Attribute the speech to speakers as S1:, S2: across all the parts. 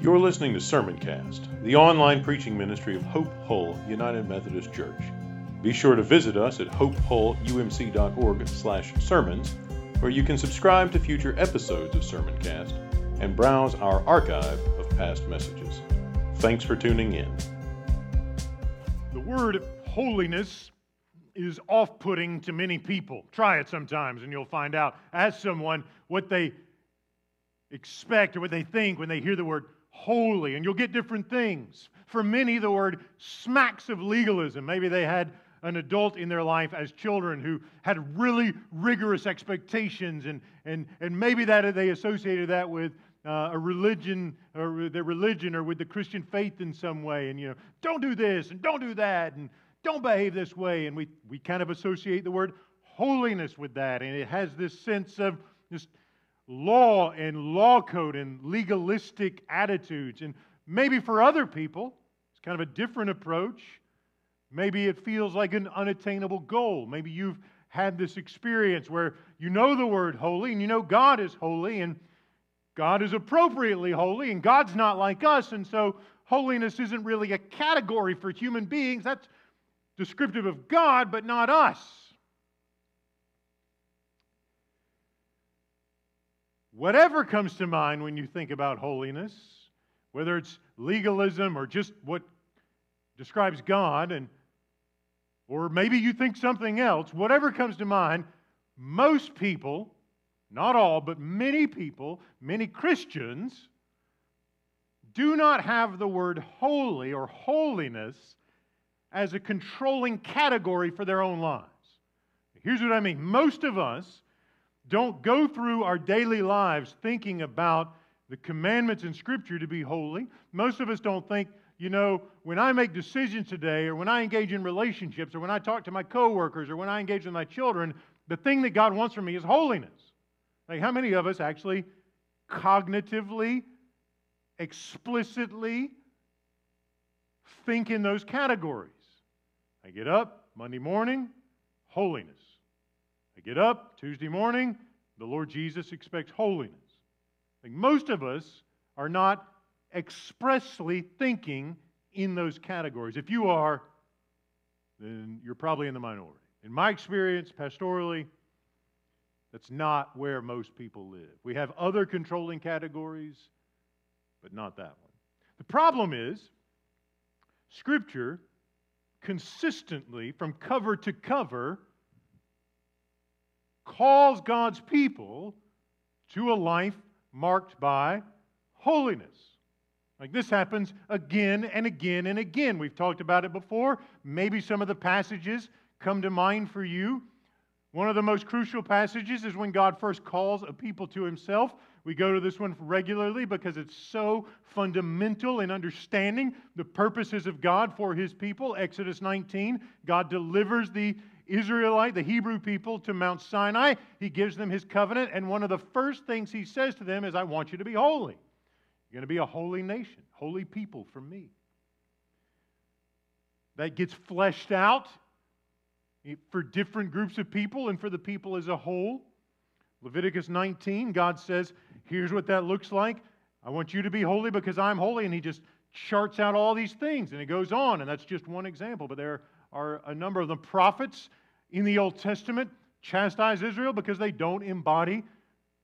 S1: You're listening to Sermoncast, the online preaching ministry of Hope Hull United Methodist Church. Be sure to visit us at hopehullumc.org/sermons, where you can subscribe to future episodes of Sermoncast and browse our archive of past messages. Thanks for tuning in.
S2: The word holiness is off putting to many people. Try it sometimes and you'll find out. Ask someone what they expect or what they think when they hear the word holy, and you'll get different things. For many, the word smacks of legalism. Maybe they had an adult in their life as children who had really rigorous expectations, and, and, and maybe that they associated that with uh, a religion or their religion or with the Christian faith in some way. And, you know, don't do this and don't do that and don't behave this way. And we, we kind of associate the word holiness with that. And it has this sense of just law and law code and legalistic attitudes. And maybe for other people, it's kind of a different approach. Maybe it feels like an unattainable goal. Maybe you've had this experience where you know the word holy and you know God is holy and God is appropriately holy and God's not like us. And so holiness isn't really a category for human beings. That's descriptive of God, but not us. Whatever comes to mind when you think about holiness, whether it's legalism or just what describes God, and, or maybe you think something else, whatever comes to mind, most people, not all, but many people, many Christians, do not have the word holy or holiness as a controlling category for their own lives. Here's what I mean most of us don't go through our daily lives thinking about the commandments in Scripture to be holy. Most of us don't think, you know, when I make decisions today, or when I engage in relationships, or when I talk to my coworkers, or when I engage with my children, the thing that God wants from me is holiness. Like, how many of us actually cognitively, explicitly think in those categories? I get up Monday morning, holiness. Get up Tuesday morning, the Lord Jesus expects holiness. Like most of us are not expressly thinking in those categories. If you are, then you're probably in the minority. In my experience, pastorally, that's not where most people live. We have other controlling categories, but not that one. The problem is, Scripture consistently, from cover to cover, calls God's people to a life marked by holiness. Like this happens again and again and again. We've talked about it before. Maybe some of the passages come to mind for you. One of the most crucial passages is when God first calls a people to himself. We go to this one regularly because it's so fundamental in understanding the purposes of God for his people. Exodus 19, God delivers the Israelite, the Hebrew people, to Mount Sinai. He gives them his covenant, and one of the first things he says to them is, I want you to be holy. You're going to be a holy nation, holy people for me. That gets fleshed out for different groups of people and for the people as a whole. Leviticus 19, God says, Here's what that looks like. I want you to be holy because I'm holy. And He just charts out all these things. And it goes on. And that's just one example. But there are a number of the prophets in the Old Testament chastise Israel because they don't embody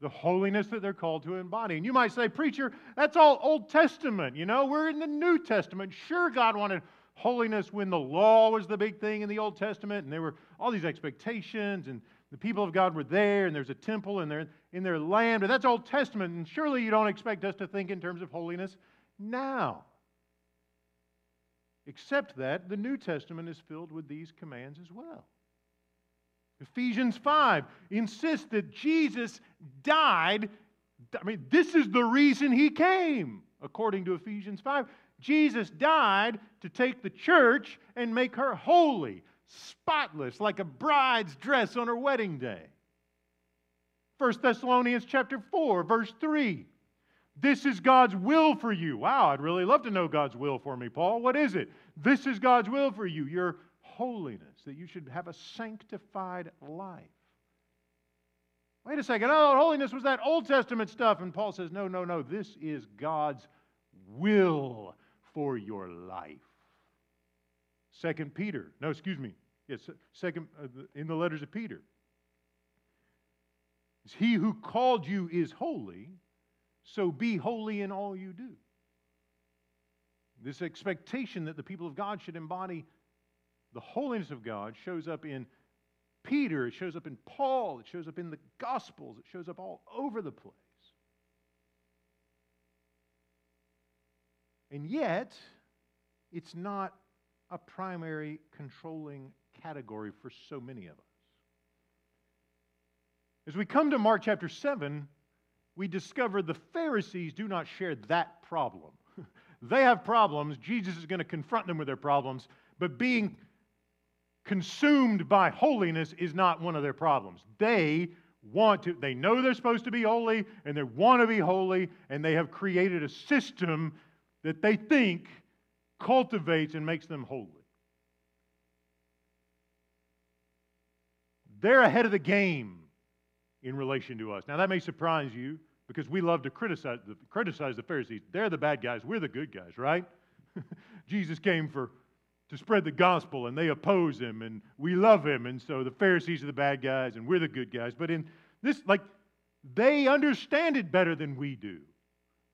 S2: the holiness that they're called to embody. And you might say, Preacher, that's all Old Testament. You know, we're in the New Testament. Sure, God wanted holiness when the law was the big thing in the Old Testament, and there were all these expectations, and the people of God were there, and there's a temple, and they're in their land. But that's Old Testament, and surely you don't expect us to think in terms of holiness now. Except that the New Testament is filled with these commands as well. Ephesians 5 insists that Jesus died. I mean, this is the reason he came, according to Ephesians 5. Jesus died to take the church and make her holy, spotless, like a bride's dress on her wedding day. 1 Thessalonians chapter 4, verse 3. This is God's will for you. Wow, I'd really love to know God's will for me, Paul. What is it? This is God's will for you, your holiness, that you should have a sanctified life. Wait a second. Oh, holiness was that Old Testament stuff. And Paul says, no, no, no. This is God's will for your life. Second Peter, no, excuse me, yes, second uh, in the letters of Peter. He who called you is holy, so be holy in all you do. This expectation that the people of God should embody the holiness of God shows up in Peter, it shows up in Paul, it shows up in the Gospels, it shows up all over the place. And yet, it's not a primary controlling category for so many of us. As we come to Mark chapter 7, we discover the Pharisees do not share that problem. they have problems. Jesus is going to confront them with their problems, but being consumed by holiness is not one of their problems. They want to, they know they're supposed to be holy and they want to be holy, and they have created a system that they think cultivates and makes them holy. They're ahead of the game in relation to us. Now, that may surprise you because we love to criticize the, criticize the Pharisees. They're the bad guys, we're the good guys, right? Jesus came for to spread the gospel and they oppose him and we love him and so the Pharisees are the bad guys and we're the good guys. But in this like they understand it better than we do.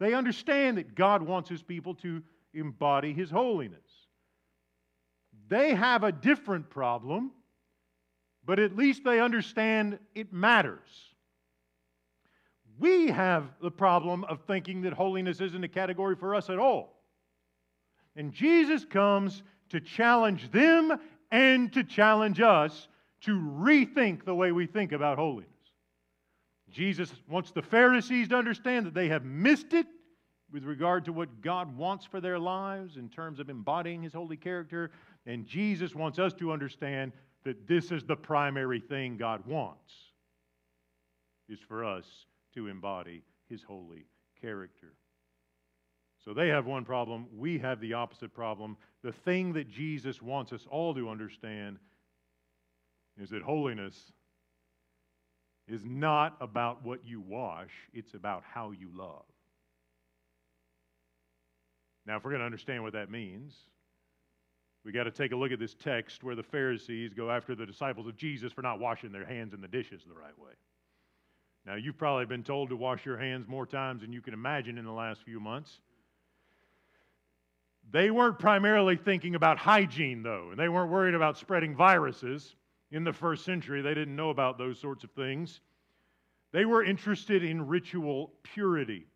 S2: They understand that God wants his people to embody his holiness. They have a different problem, but at least they understand it matters. We have the problem of thinking that holiness isn't a category for us at all. And Jesus comes to challenge them and to challenge us to rethink the way we think about holiness. Jesus wants the Pharisees to understand that they have missed it with regard to what God wants for their lives in terms of embodying His holy character. And Jesus wants us to understand that this is the primary thing God wants, is for us to embody His holy character. So they have one problem. We have the opposite problem. The thing that Jesus wants us all to understand is that holiness is not about what you wash, it's about how you love. Now, if we're going to understand what that means, we got to take a look at this text where the Pharisees go after the disciples of Jesus for not washing their hands in the dishes the right way. Now, you've probably been told to wash your hands more times than you can imagine in the last few months. They weren't primarily thinking about hygiene, though, and they weren't worried about spreading viruses in the first century. They didn't know about those sorts of things. They were interested in ritual purity.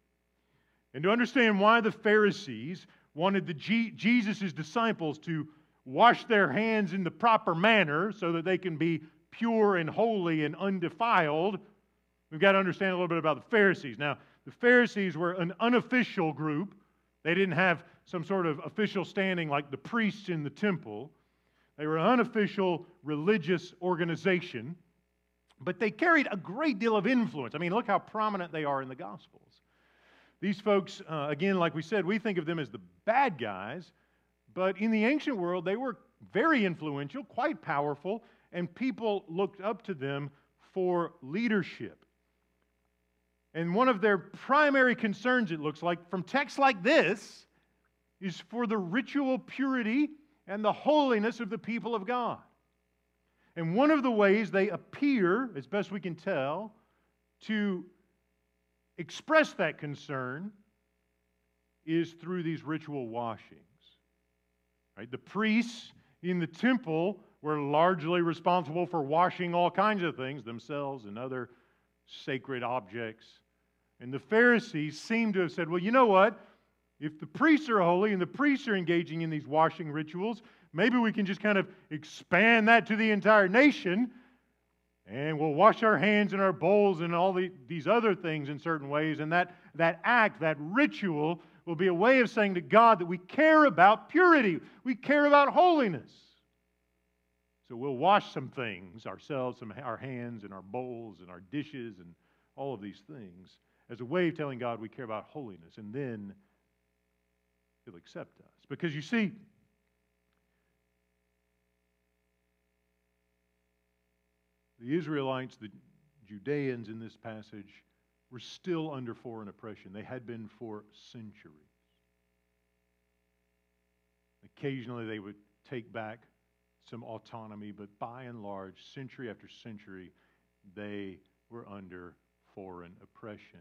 S2: And to understand why the Pharisees wanted G- Jesus' disciples to wash their hands in the proper manner so that they can be pure and holy and undefiled, we've got to understand a little bit about the Pharisees. Now, the Pharisees were an unofficial group. They didn't have some sort of official standing like the priests in the temple. They were an unofficial religious organization, but they carried a great deal of influence. I mean, look how prominent they are in the Gospels. These folks, uh, again, like we said, we think of them as the bad guys, but in the ancient world, they were very influential, quite powerful, and people looked up to them for leadership. And one of their primary concerns, it looks like, from texts like this, is for the ritual purity and the holiness of the people of God. And one of the ways they appear, as best we can tell, to express that concern is through these ritual washings. Right? The priests in the temple were largely responsible for washing all kinds of things, themselves and other sacred objects. And the Pharisees seem to have said, well, you know what? If the priests are holy and the priests are engaging in these washing rituals, maybe we can just kind of expand that to the entire nation and we'll wash our hands in our bowls and all the, these other things in certain ways. And that, that act, that ritual, will be a way of saying to God that we care about purity, we care about holiness. So we'll wash some things ourselves, some, our hands and our bowls and our dishes and all of these things as a way of telling God we care about holiness. And then He'll accept us. Because you see, The Israelites, the Judeans in this passage, were still under foreign oppression. They had been for centuries. Occasionally they would take back some autonomy, but by and large, century after century, they were under foreign oppression.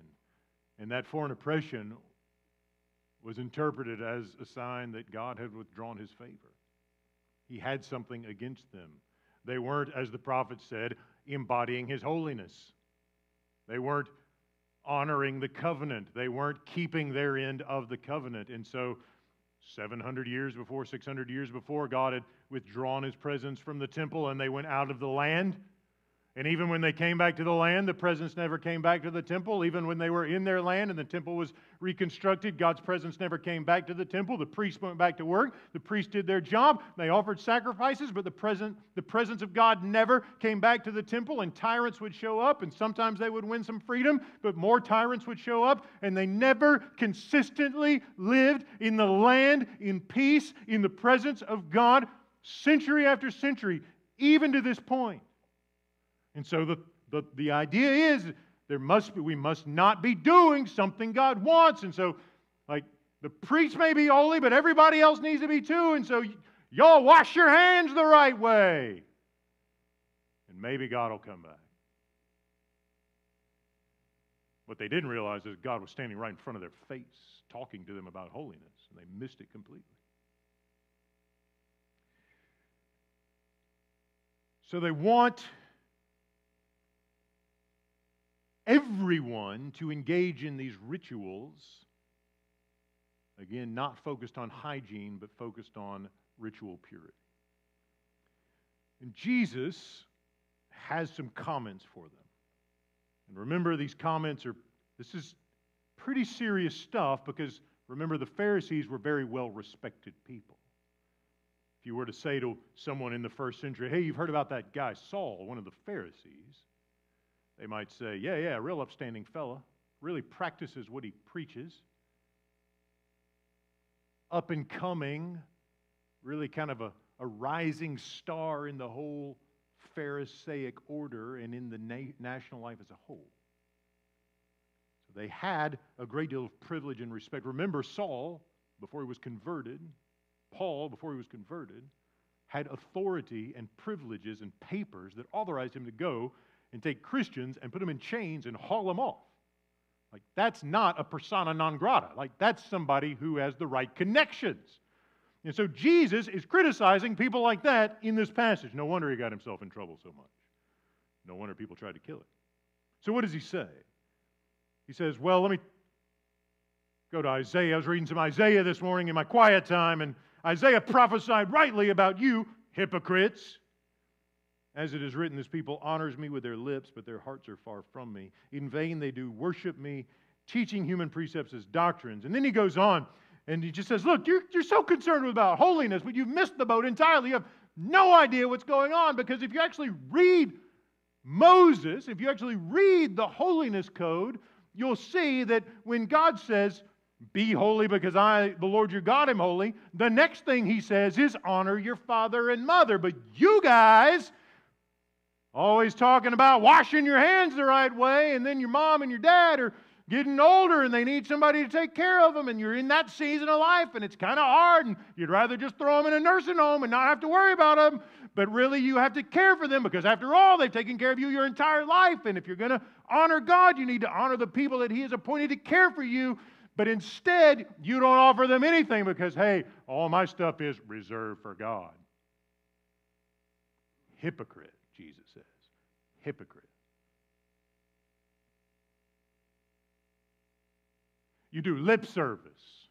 S2: And that foreign oppression was interpreted as a sign that God had withdrawn his favor. He had something against them. They weren't, as the prophet said, embodying his holiness. They weren't honoring the covenant. They weren't keeping their end of the covenant. And so, 700 years before, 600 years before, God had withdrawn his presence from the temple and they went out of the land. And even when they came back to the land, the presence never came back to the temple. Even when they were in their land and the temple was reconstructed, God's presence never came back to the temple. The priests went back to work. The priests did their job. They offered sacrifices, but the, present, the presence of God never came back to the temple. And tyrants would show up, and sometimes they would win some freedom, but more tyrants would show up, and they never consistently lived in the land in peace, in the presence of God, century after century, even to this point. And so the, the, the idea is there must be, we must not be doing something God wants. And so, like, the priest may be holy, but everybody else needs to be too. And so, y- y'all wash your hands the right way. And maybe God will come back. What they didn't realize is God was standing right in front of their face, talking to them about holiness, and they missed it completely. So they want everyone to engage in these rituals. Again, not focused on hygiene, but focused on ritual purity. And Jesus has some comments for them. And remember, these comments are, this is pretty serious stuff because remember, the Pharisees were very well respected people. If you were to say to someone in the first century, hey, you've heard about that guy Saul, one of the Pharisees, they might say, Yeah, yeah, real upstanding fella. Really practices what he preaches. Up and coming, really kind of a, a rising star in the whole Pharisaic order and in the na- national life as a whole. So they had a great deal of privilege and respect. Remember, Saul, before he was converted, Paul, before he was converted, had authority and privileges and papers that authorized him to go and take Christians and put them in chains and haul them off. Like, that's not a persona non grata. Like, that's somebody who has the right connections. And so Jesus is criticizing people like that in this passage. No wonder he got himself in trouble so much. No wonder people tried to kill him. So, what does he say? He says, Well, let me go to Isaiah. I was reading some Isaiah this morning in my quiet time, and Isaiah prophesied rightly about you, hypocrites. As it is written, this people honors me with their lips, but their hearts are far from me. In vain they do worship me, teaching human precepts as doctrines. And then he goes on and he just says, Look, you're, you're so concerned about holiness, but you've missed the boat entirely. You have no idea what's going on because if you actually read Moses, if you actually read the holiness code, you'll see that when God says, be holy because I, the Lord your God, am holy. The next thing he says is honor your father and mother. But you guys Always talking about washing your hands the right way, and then your mom and your dad are getting older and they need somebody to take care of them, and you're in that season of life, and it's kind of hard, and you'd rather just throw them in a nursing home and not have to worry about them. But really, you have to care for them because, after all, they've taken care of you your entire life. And if you're going to honor God, you need to honor the people that He has appointed to care for you. But instead, you don't offer them anything because, hey, all my stuff is reserved for God. Hypocrite. Hypocrite. You do lip service,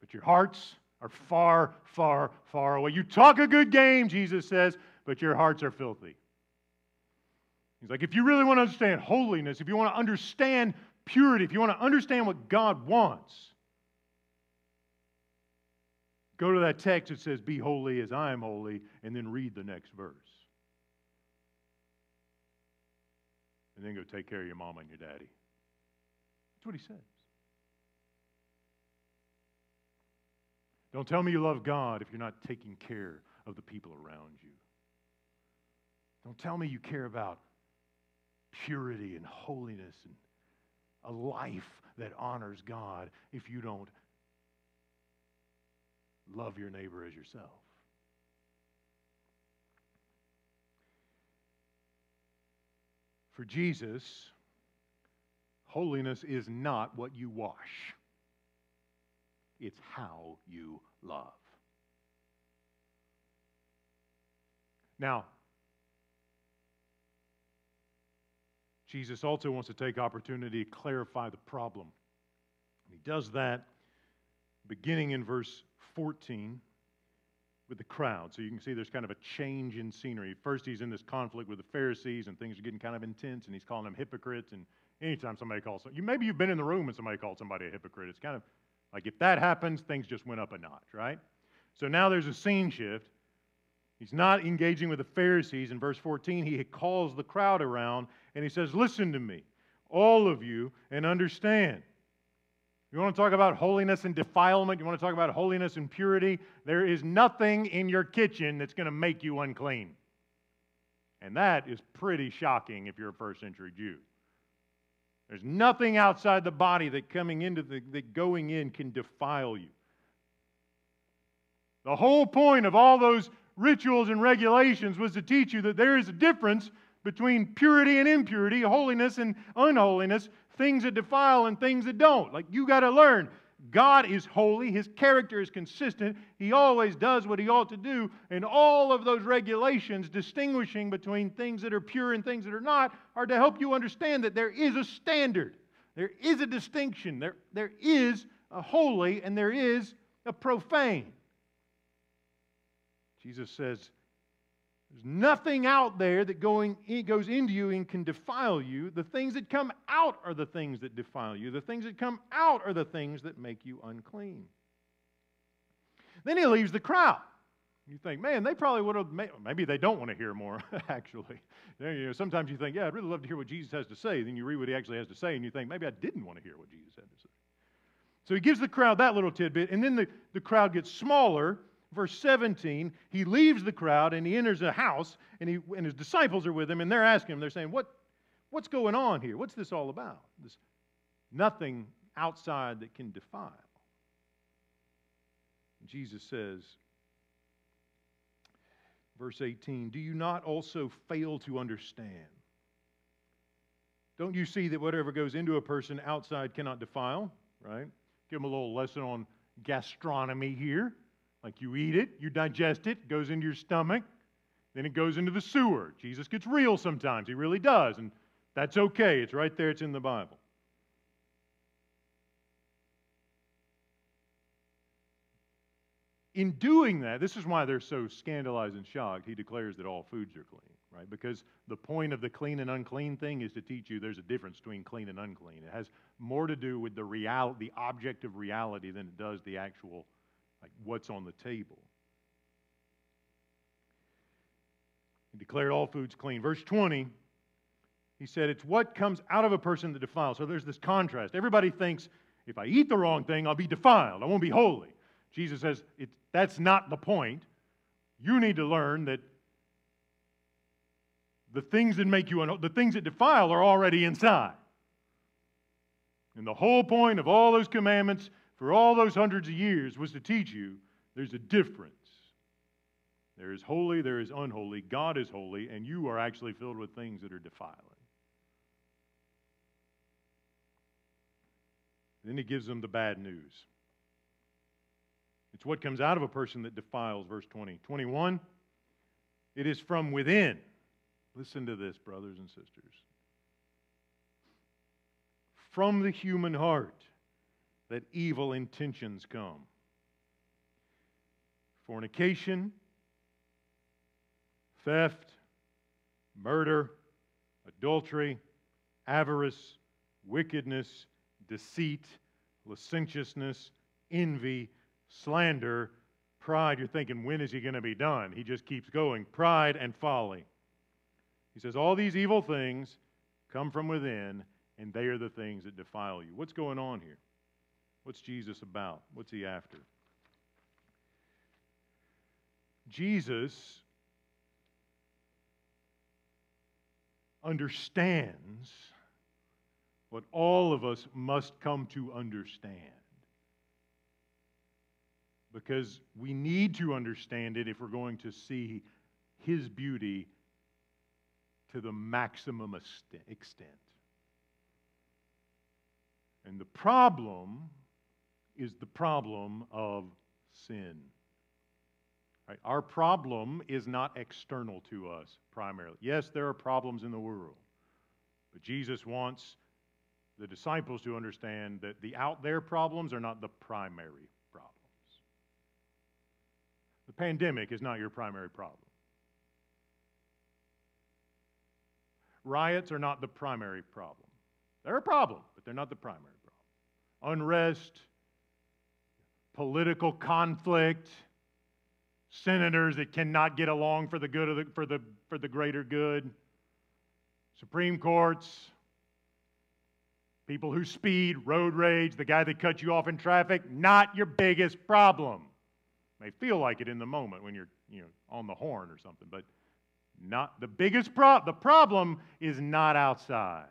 S2: but your hearts are far, far, far away. You talk a good game, Jesus says, but your hearts are filthy. He's like, if you really want to understand holiness, if you want to understand purity, if you want to understand what God wants, go to that text that says, Be holy as I am holy, and then read the next verse. And then go take care of your mama and your daddy. That's what he says. Don't tell me you love God if you're not taking care of the people around you. Don't tell me you care about purity and holiness and a life that honors God if you don't love your neighbor as yourself. For Jesus, holiness is not what you wash, it's how you love. Now, Jesus also wants to take opportunity to clarify the problem. He does that beginning in verse 14 with the crowd. So you can see there's kind of a change in scenery. First, he's in this conflict with the Pharisees, and things are getting kind of intense, and he's calling them hypocrites. And anytime somebody calls, you maybe you've been in the room and somebody called somebody a hypocrite. It's kind of like if that happens, things just went up a notch, right? So now there's a scene shift. He's not engaging with the Pharisees. In verse 14, he calls the crowd around and he says, Listen to me, all of you, and understand. You want to talk about holiness and defilement? You want to talk about holiness and purity? There is nothing in your kitchen that's going to make you unclean. And that is pretty shocking if you're a first century Jew. There's nothing outside the body that coming into the that going in can defile you. The whole point of all those rituals and regulations was to teach you that there is a difference between purity and impurity, holiness and unholiness, things that defile and things that don't. Like you got to learn. God is holy, His character is consistent, He always does what He ought to do, and all of those regulations distinguishing between things that are pure and things that are not are to help you understand that there is a standard, there is a distinction, there, there is a holy and there is a profane. Jesus says, There's nothing out there that going, goes into you and can defile you. The things that come out are the things that defile you. The things that come out are the things that make you unclean. Then he leaves the crowd. You think, man, they probably would have, maybe they don't want to hear more, actually. You know, sometimes you think, yeah, I'd really love to hear what Jesus has to say. Then you read what he actually has to say, and you think, maybe I didn't want to hear what Jesus had to say. So he gives the crowd that little tidbit, and then the, the crowd gets smaller verse 17, he leaves the crowd and he enters a house, and, he, and his disciples are with him, and they're asking him, they're saying, what, What's going on here? What's this all about? There's nothing outside that can defile. Jesus says, verse 18, Do you not also fail to understand? Don't you see that whatever goes into a person outside cannot defile? Right? Give him a little lesson on gastronomy here. Like you eat it, you digest it, goes into your stomach, then it goes into the sewer. Jesus gets real sometimes. He really does. And that's okay. It's right there, it's in the Bible. In doing that, this is why they're so scandalized and shocked. He declares that all foods are clean, right? Because the point of the clean and unclean thing is to teach you there's a difference between clean and unclean. It has more to do with the real, the object of reality than it does the actual like what's on the table. He declared all foods clean. Verse 20, he said, It's what comes out of a person that defiles. So there's this contrast. Everybody thinks if I eat the wrong thing, I'll be defiled. I won't be holy. Jesus says, That's not the point. You need to learn that the things that make you, the things that defile are already inside. And the whole point of all those commandments for all those hundreds of years was to teach you there's a difference. There is holy, there is unholy. God is holy, and you are actually filled with things that are defiling. Then he gives them the bad news. It's what comes out of a person that defiles, verse 20. 21, it is from within. Listen to this, brothers and sisters. From the human heart that evil intentions come. Fornication, theft, murder, adultery, avarice, wickedness, deceit, licentiousness, envy, slander, pride. You're thinking, when is he going to be done? He just keeps going. Pride and folly. He says, All these evil things come from within, and they are the things that defile you. What's going on here? What's Jesus about? What's he after? Jesus understands what all of us must come to understand. because we need to understand it if we're going to see His beauty to the maximum extent. And the problem is the problem of sin. Right? Our problem is not external to us primarily. Yes, there are problems in the world, but Jesus wants the disciples to understand that the out there problems are not the primary problems. The pandemic is not your primary problem. Riots are not the primary problem. They're a problem, but they're not the primary problem. Unrest, political conflict, senators that cannot get along for the good of the, for the, for the greater good, Supreme Courts, people who speed, road rage, the guy that cuts you off in traffic, not your biggest problem. May feel like it in the moment when you're you know, on the horn or something, but not the biggest problem. The problem is not outside.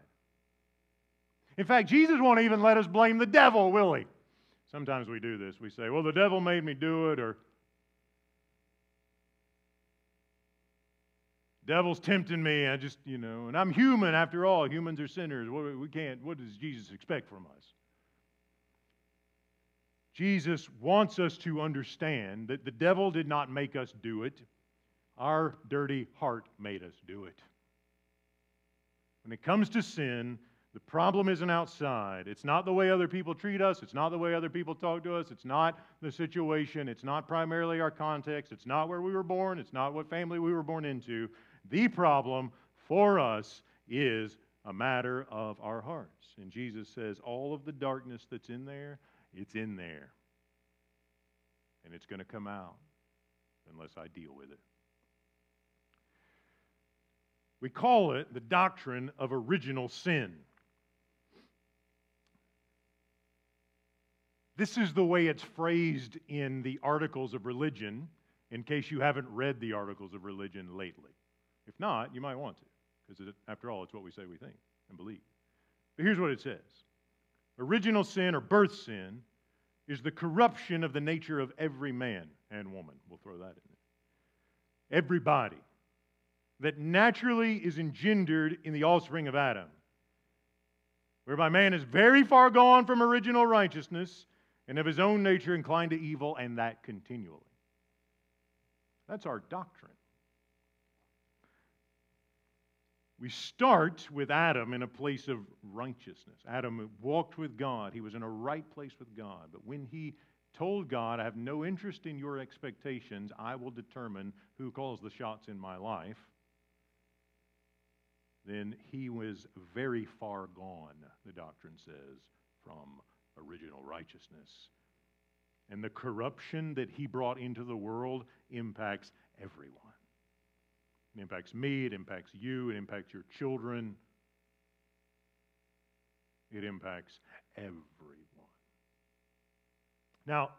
S2: In fact, Jesus won't even let us blame the devil, will he? Sometimes we do this. We say, well, the devil made me do it, or devil's tempting me. I just, you know, and I'm human after all. Humans are sinners. We can't, what does Jesus expect from us? Jesus wants us to understand that the devil did not make us do it. Our dirty heart made us do it. When it comes to sin, the problem isn't outside. It's not the way other people treat us. It's not the way other people talk to us. It's not the situation. It's not primarily our context. It's not where we were born. It's not what family we were born into. The problem for us is a matter of our hearts. And Jesus says, all of the darkness that's in there, it's in there. And it's going to come out unless I deal with it. We call it the doctrine of original sin. This is the way it's phrased in the Articles of Religion, in case you haven't read the Articles of Religion lately. If not, you might want to, because after all, it's what we say we think and believe. But here's what it says Original sin or birth sin is the corruption of the nature of every man and woman. We'll throw that in there. Everybody that naturally is engendered in the offspring of Adam, whereby man is very far gone from original righteousness and of his own nature inclined to evil, and that continually. That's our doctrine. We start with Adam in a place of righteousness. Adam walked with God, he was in a right place with God. But when he told God, I have no interest in your expectations, I will determine who calls the shots in my life, then he was very far gone, the doctrine says, from original righteousness. And the corruption that he brought into the world impacts everyone. It impacts me, it impacts you, it impacts your children, it impacts everyone. Now,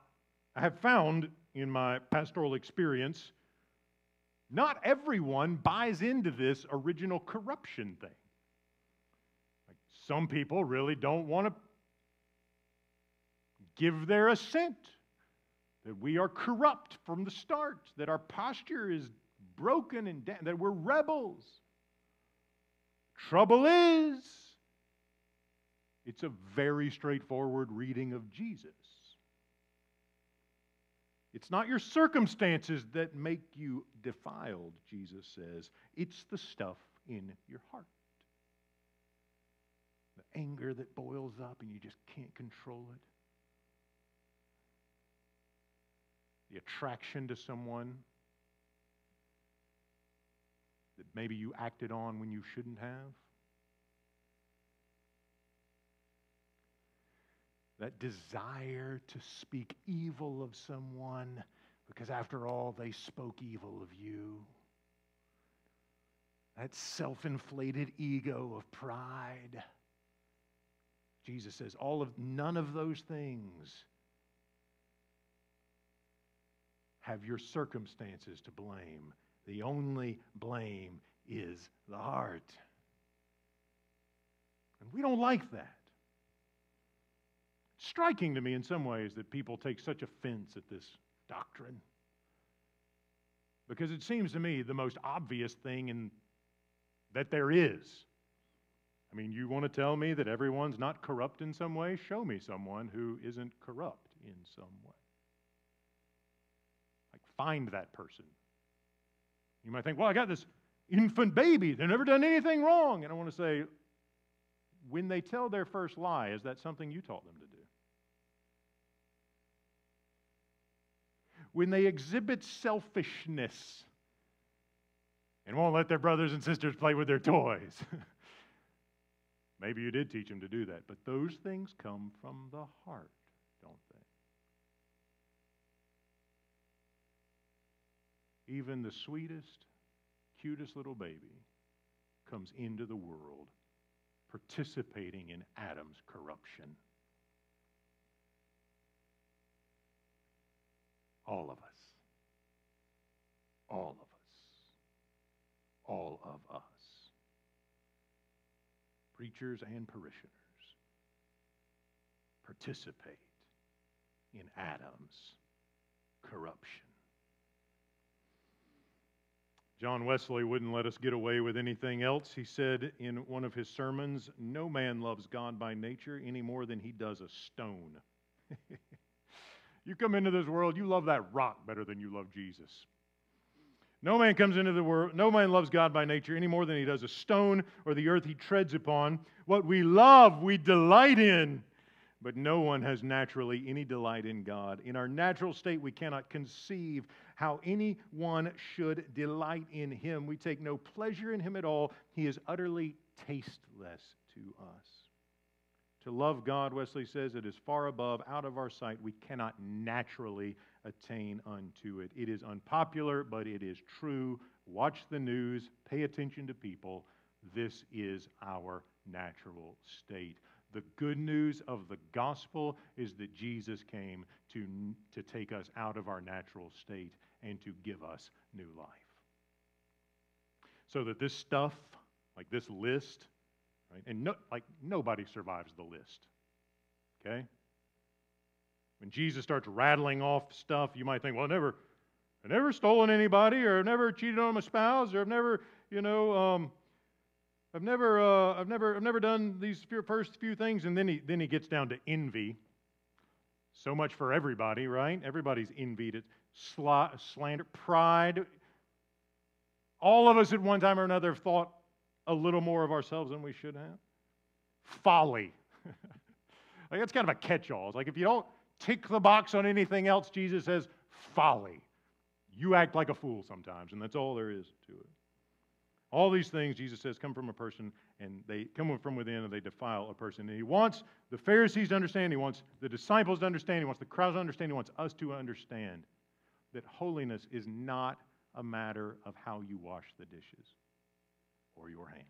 S2: I have found in my pastoral experience not everyone buys into this original corruption thing. Like some people really don't want to give their assent that we are corrupt from the start, that our posture is broken and da- that we're rebels. Trouble is, it's a very straightforward reading of Jesus. It's not your circumstances that make you defiled, Jesus says. It's the stuff in your heart. The anger that boils up and you just can't control it. Attraction to someone that maybe you acted on when you shouldn't have. that desire to speak evil of someone because, after all, they spoke evil of you. That self inflated ego of pride. Jesus says, all of none of those things have your circumstances to blame. The only blame is the heart. And we don't like that It's striking to me in some ways that people take such offense at this doctrine? Because it seems to me the most obvious thing in, that there is. I mean, you want to tell me that everyone's not corrupt in some way? Show me someone who isn't corrupt in some way. Find that person. You might think, well, I got this infant baby. They've never done anything wrong. And I want to say, when they tell their first lie, is that something you taught them to do? When they exhibit selfishness and won't let their brothers and sisters play with their toys. Maybe you did teach them to do that, but those things come from the heart, don't they? Even the sweetest, cutest little baby comes into the world participating in Adam's corruption. All of us. All of us. All of us. Preachers and parishioners participate in Adam's corruption. John Wesley wouldn't let us get away with anything else. He said in one of his sermons, No man loves God by nature any more than he does a stone. you come into this world, you love that rock better than you love Jesus. No man comes into the world, no man loves God by nature any more than he does a stone or the earth he treads upon. What we love, we delight in. But no one has naturally any delight in God. In our natural state, we cannot conceive how anyone should delight in him. We take no pleasure in him at all. He is utterly tasteless to us. To love God, Wesley says, it is far above, out of our sight. We cannot naturally attain unto it. It is unpopular, but it is true. Watch the news, pay attention to people. This is our natural state. The good news of the gospel is that Jesus came to, to take us out of our natural state and to give us new life. So that this stuff, like this list, right, and no, like nobody survives the list. Okay? When Jesus starts rattling off stuff, you might think, well, I've never, I've never stolen anybody, or I've never cheated on my spouse, or I've never, you know, um, I've never, uh, I've never, I've never done these first few things, and then he, then he gets down to envy. So much for everybody, right? Everybody's envied at slander, pride. All of us at one time or another have thought a little more of ourselves than we should have. Folly. like that's kind of a catch-all. It's like if you don't tick the box on anything else, Jesus says folly. You act like a fool sometimes, and that's all there is to it. All these things, Jesus says, come from a person, and they come from within, and they defile a person. And he wants the Pharisees to understand, he wants the disciples to understand, he wants the crowds to understand, he wants us to understand that holiness is not a matter of how you wash the dishes or your hands.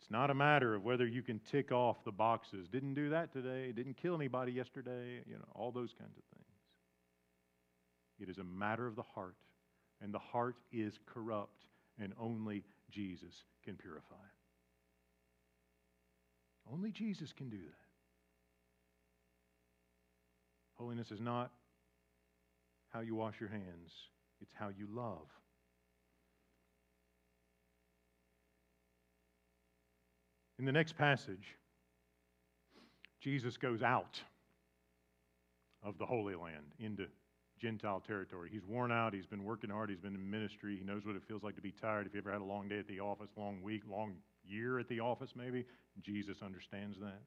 S2: It's not a matter of whether you can tick off the boxes. Didn't do that today, didn't kill anybody yesterday, you know, all those kinds of things. It is a matter of the heart and the heart is corrupt, and only Jesus can purify it. Only Jesus can do that. Holiness is not how you wash your hands, it's how you love. In the next passage, Jesus goes out of the Holy Land into Gentile territory. He's worn out. He's been working hard. He's been in ministry. He knows what it feels like to be tired. If you ever had a long day at the office, long week, long year at the office, maybe, Jesus understands that.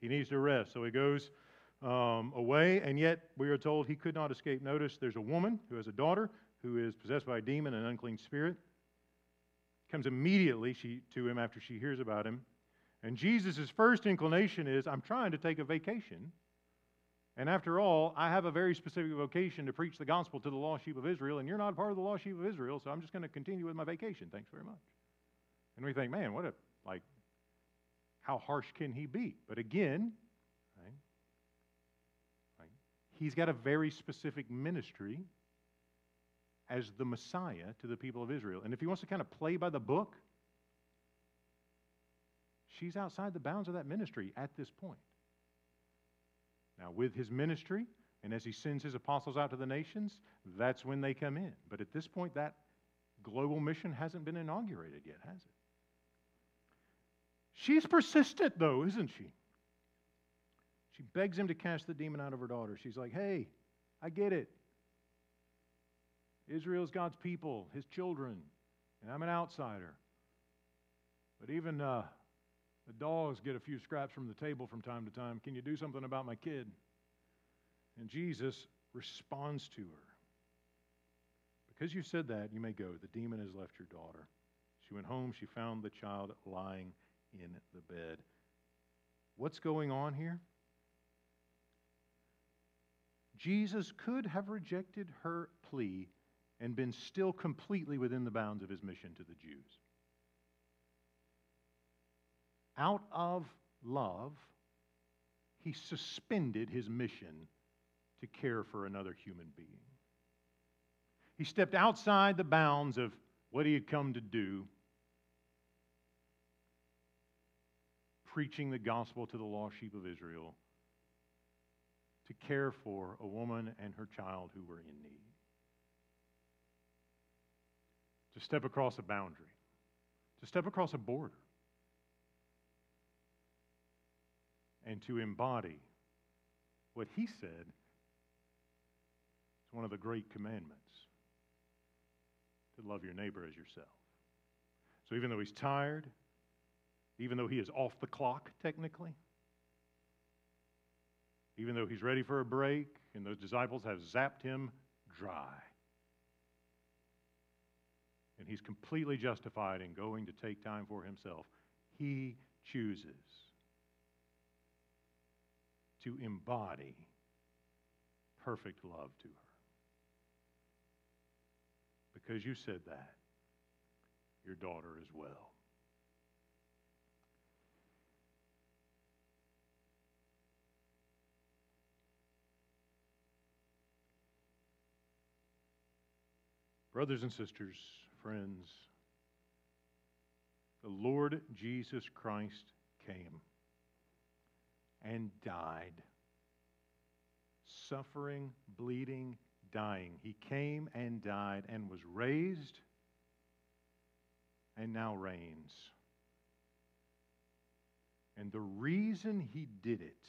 S2: He needs to rest. So he goes um, away, and yet we are told he could not escape notice. There's a woman who has a daughter who is possessed by a demon, an unclean spirit. Comes immediately she, to him after she hears about him. And Jesus' first inclination is, I'm trying to take a vacation and after all, I have a very specific vocation to preach the gospel to the lost sheep of Israel, and you're not part of the lost sheep of Israel, so I'm just going to continue with my vacation. Thanks very much. And we think, man, what a, like, how harsh can he be? But again, he's got a very specific ministry as the Messiah to the people of Israel. And if he wants to kind of play by the book, she's outside the bounds of that ministry at this point. Now, with his ministry, And as he sends his apostles out to the nations, that's when they come in. But at this point, that global mission hasn't been inaugurated yet, has it? She's persistent, though, isn't she? She begs him to cast the demon out of her daughter. She's like, hey, I get it. Israel's God's people, his children, and I'm an outsider. But even uh, the dogs get a few scraps from the table from time to time. Can you do something about my kid? And Jesus responds to her. Because you said that, you may go. The demon has left your daughter. She went home. She found the child lying in the bed. What's going on here? Jesus could have rejected her plea and been still completely within the bounds of his mission to the Jews. Out of love, he suspended his mission to care for another human being. He stepped outside the bounds of what he had come to do, preaching the gospel to the lost sheep of Israel, to care for a woman and her child who were in need. To step across a boundary, to step across a border, and to embody what he said is one of the great commandments to love your neighbor as yourself. So even though he's tired, even though he is off the clock technically, even though he's ready for a break and those disciples have zapped him dry, and he's completely justified in going to take time for himself, he chooses to embody perfect love to her. Because you said that, your daughter as well. Brothers and sisters, friends, the Lord Jesus Christ came and died. Suffering, bleeding, dying. He came and died and was raised and now reigns. And the reason he did it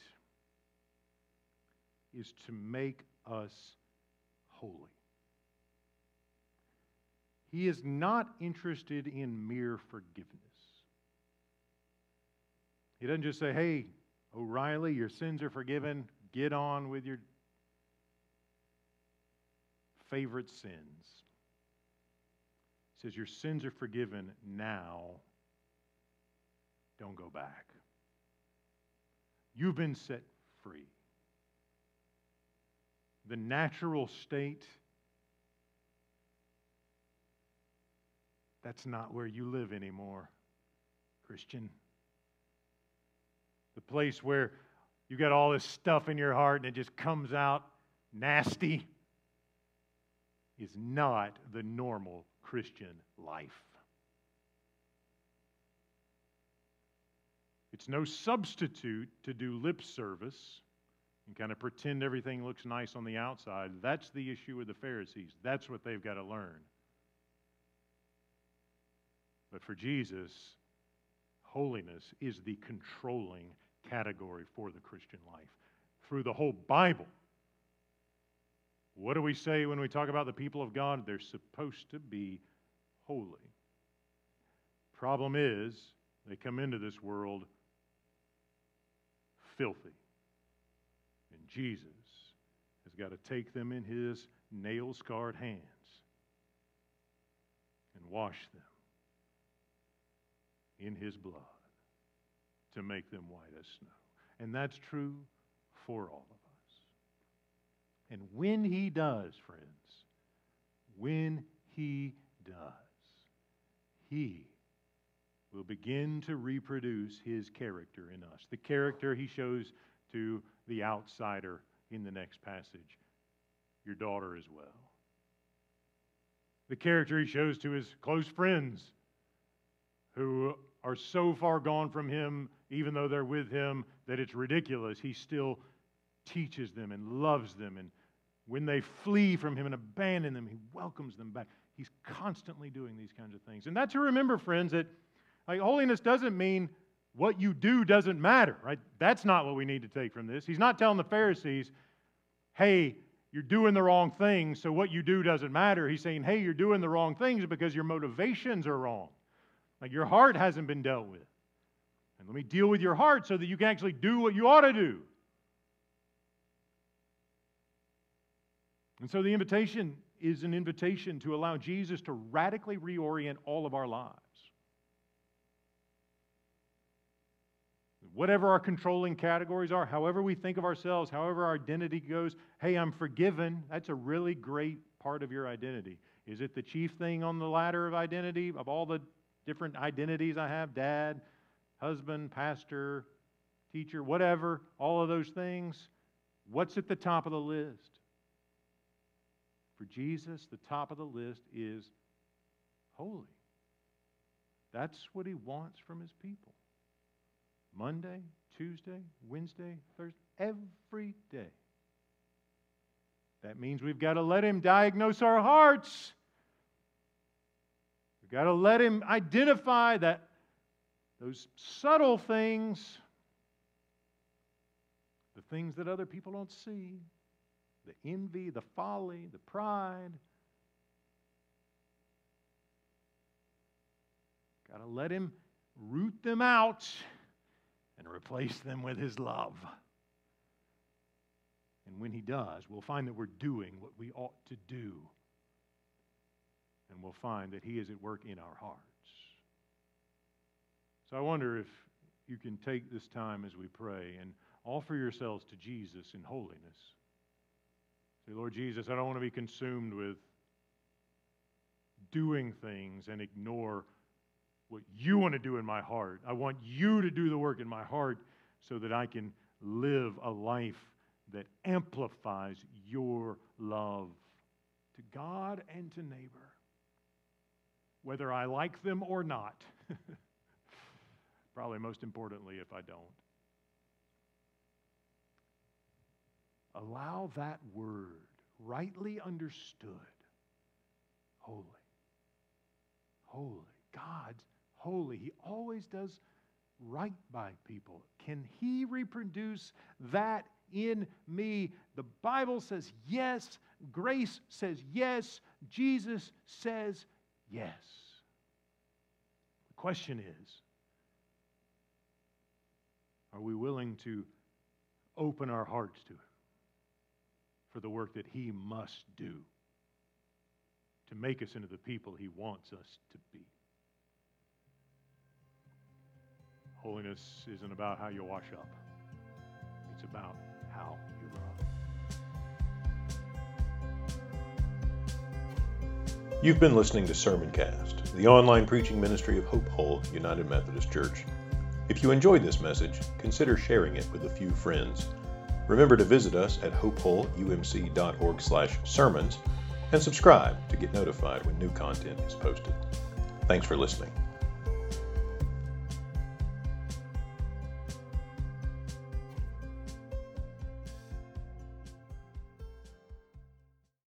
S2: is to make us holy. He is not interested in mere forgiveness. He doesn't just say, hey, O'Reilly, your sins are forgiven. Get on with your favorite sins. He says, Your sins are forgiven now. Don't go back. You've been set free. The natural state, that's not where you live anymore, Christian. The place where you got all this stuff in your heart and it just comes out nasty is not the normal Christian life. It's no substitute to do lip service and kind of pretend everything looks nice on the outside. That's the issue with the Pharisees. That's what they've got to learn. But for Jesus, holiness is the controlling category for the Christian life. Through the whole Bible, what do we say when we talk about the people of God? They're supposed to be holy. Problem is, they come into this world filthy. And Jesus has got to take them in his nail scarred hands and wash them in his blood to make them white as snow. And that's true for all of us. And when he does, friends, when he does, he will begin to reproduce his character in us. The character he shows to the outsider in the next passage, your daughter as well. The character he shows to his close friends who are so far gone from him, even though they're with him, that it's ridiculous. He still teaches them and loves them. And when they flee from Him and abandon them, He welcomes them back. He's constantly doing these kinds of things. And that's to remember, friends, that like, holiness doesn't mean what you do doesn't matter, right? That's not what we need to take from this. He's not telling the Pharisees, hey, you're doing the wrong things, so what you do doesn't matter. He's saying, hey, you're doing the wrong things because your motivations are wrong. Like your heart hasn't been dealt with. And let me deal with your heart so that you can actually do what you ought to do. And so the invitation is an invitation to allow Jesus to radically reorient all of our lives. whatever our controlling categories are, however we think of ourselves, however our identity goes, hey, I'm forgiven, that's a really great part of your identity. Is it the chief thing on the ladder of identity, of all the different identities I have dad, husband, pastor, teacher, whatever, all of those things? What's at the top of the list? For Jesus, the top of the list is holy. That's what he wants from his people. Monday, Tuesday, Wednesday, Thursday, every day. That means we've got to let Him diagnose our hearts. Got to let Him identify that those subtle things, the things that other people don't see, the envy, the folly, the pride. Got to let Him root them out and replace them with His love. And when He does, we'll find that we're doing what we ought to do. And we'll find that He is at work in our hearts. So I wonder if you can take this time as we pray and offer yourselves to Jesus in holiness. Say, Lord Jesus, I don't want to be consumed with doing things and ignore what you want to do in my heart. I want you to do the work in my heart so that I can live a life that amplifies your love to God and to neighbor, whether I like them or not. Probably most importantly, if I don't. Allow that word, rightly understood, holy, holy, God's holy. He always does right by people. Can He reproduce that in me? The Bible says yes. Grace says yes. Jesus says yes. The question is are we willing to open our hearts to Him for the work that He must do to make us into the people He wants us to be? Holiness isn't about how you wash up, it's about how
S1: You've been listening to Sermoncast, the online preaching ministry of Hope Hull United Methodist Church. If you enjoyed this message, consider sharing it with a few friends. Remember to visit us at hopehullumc.org/sermons and subscribe to get notified when new content is posted. Thanks for listening.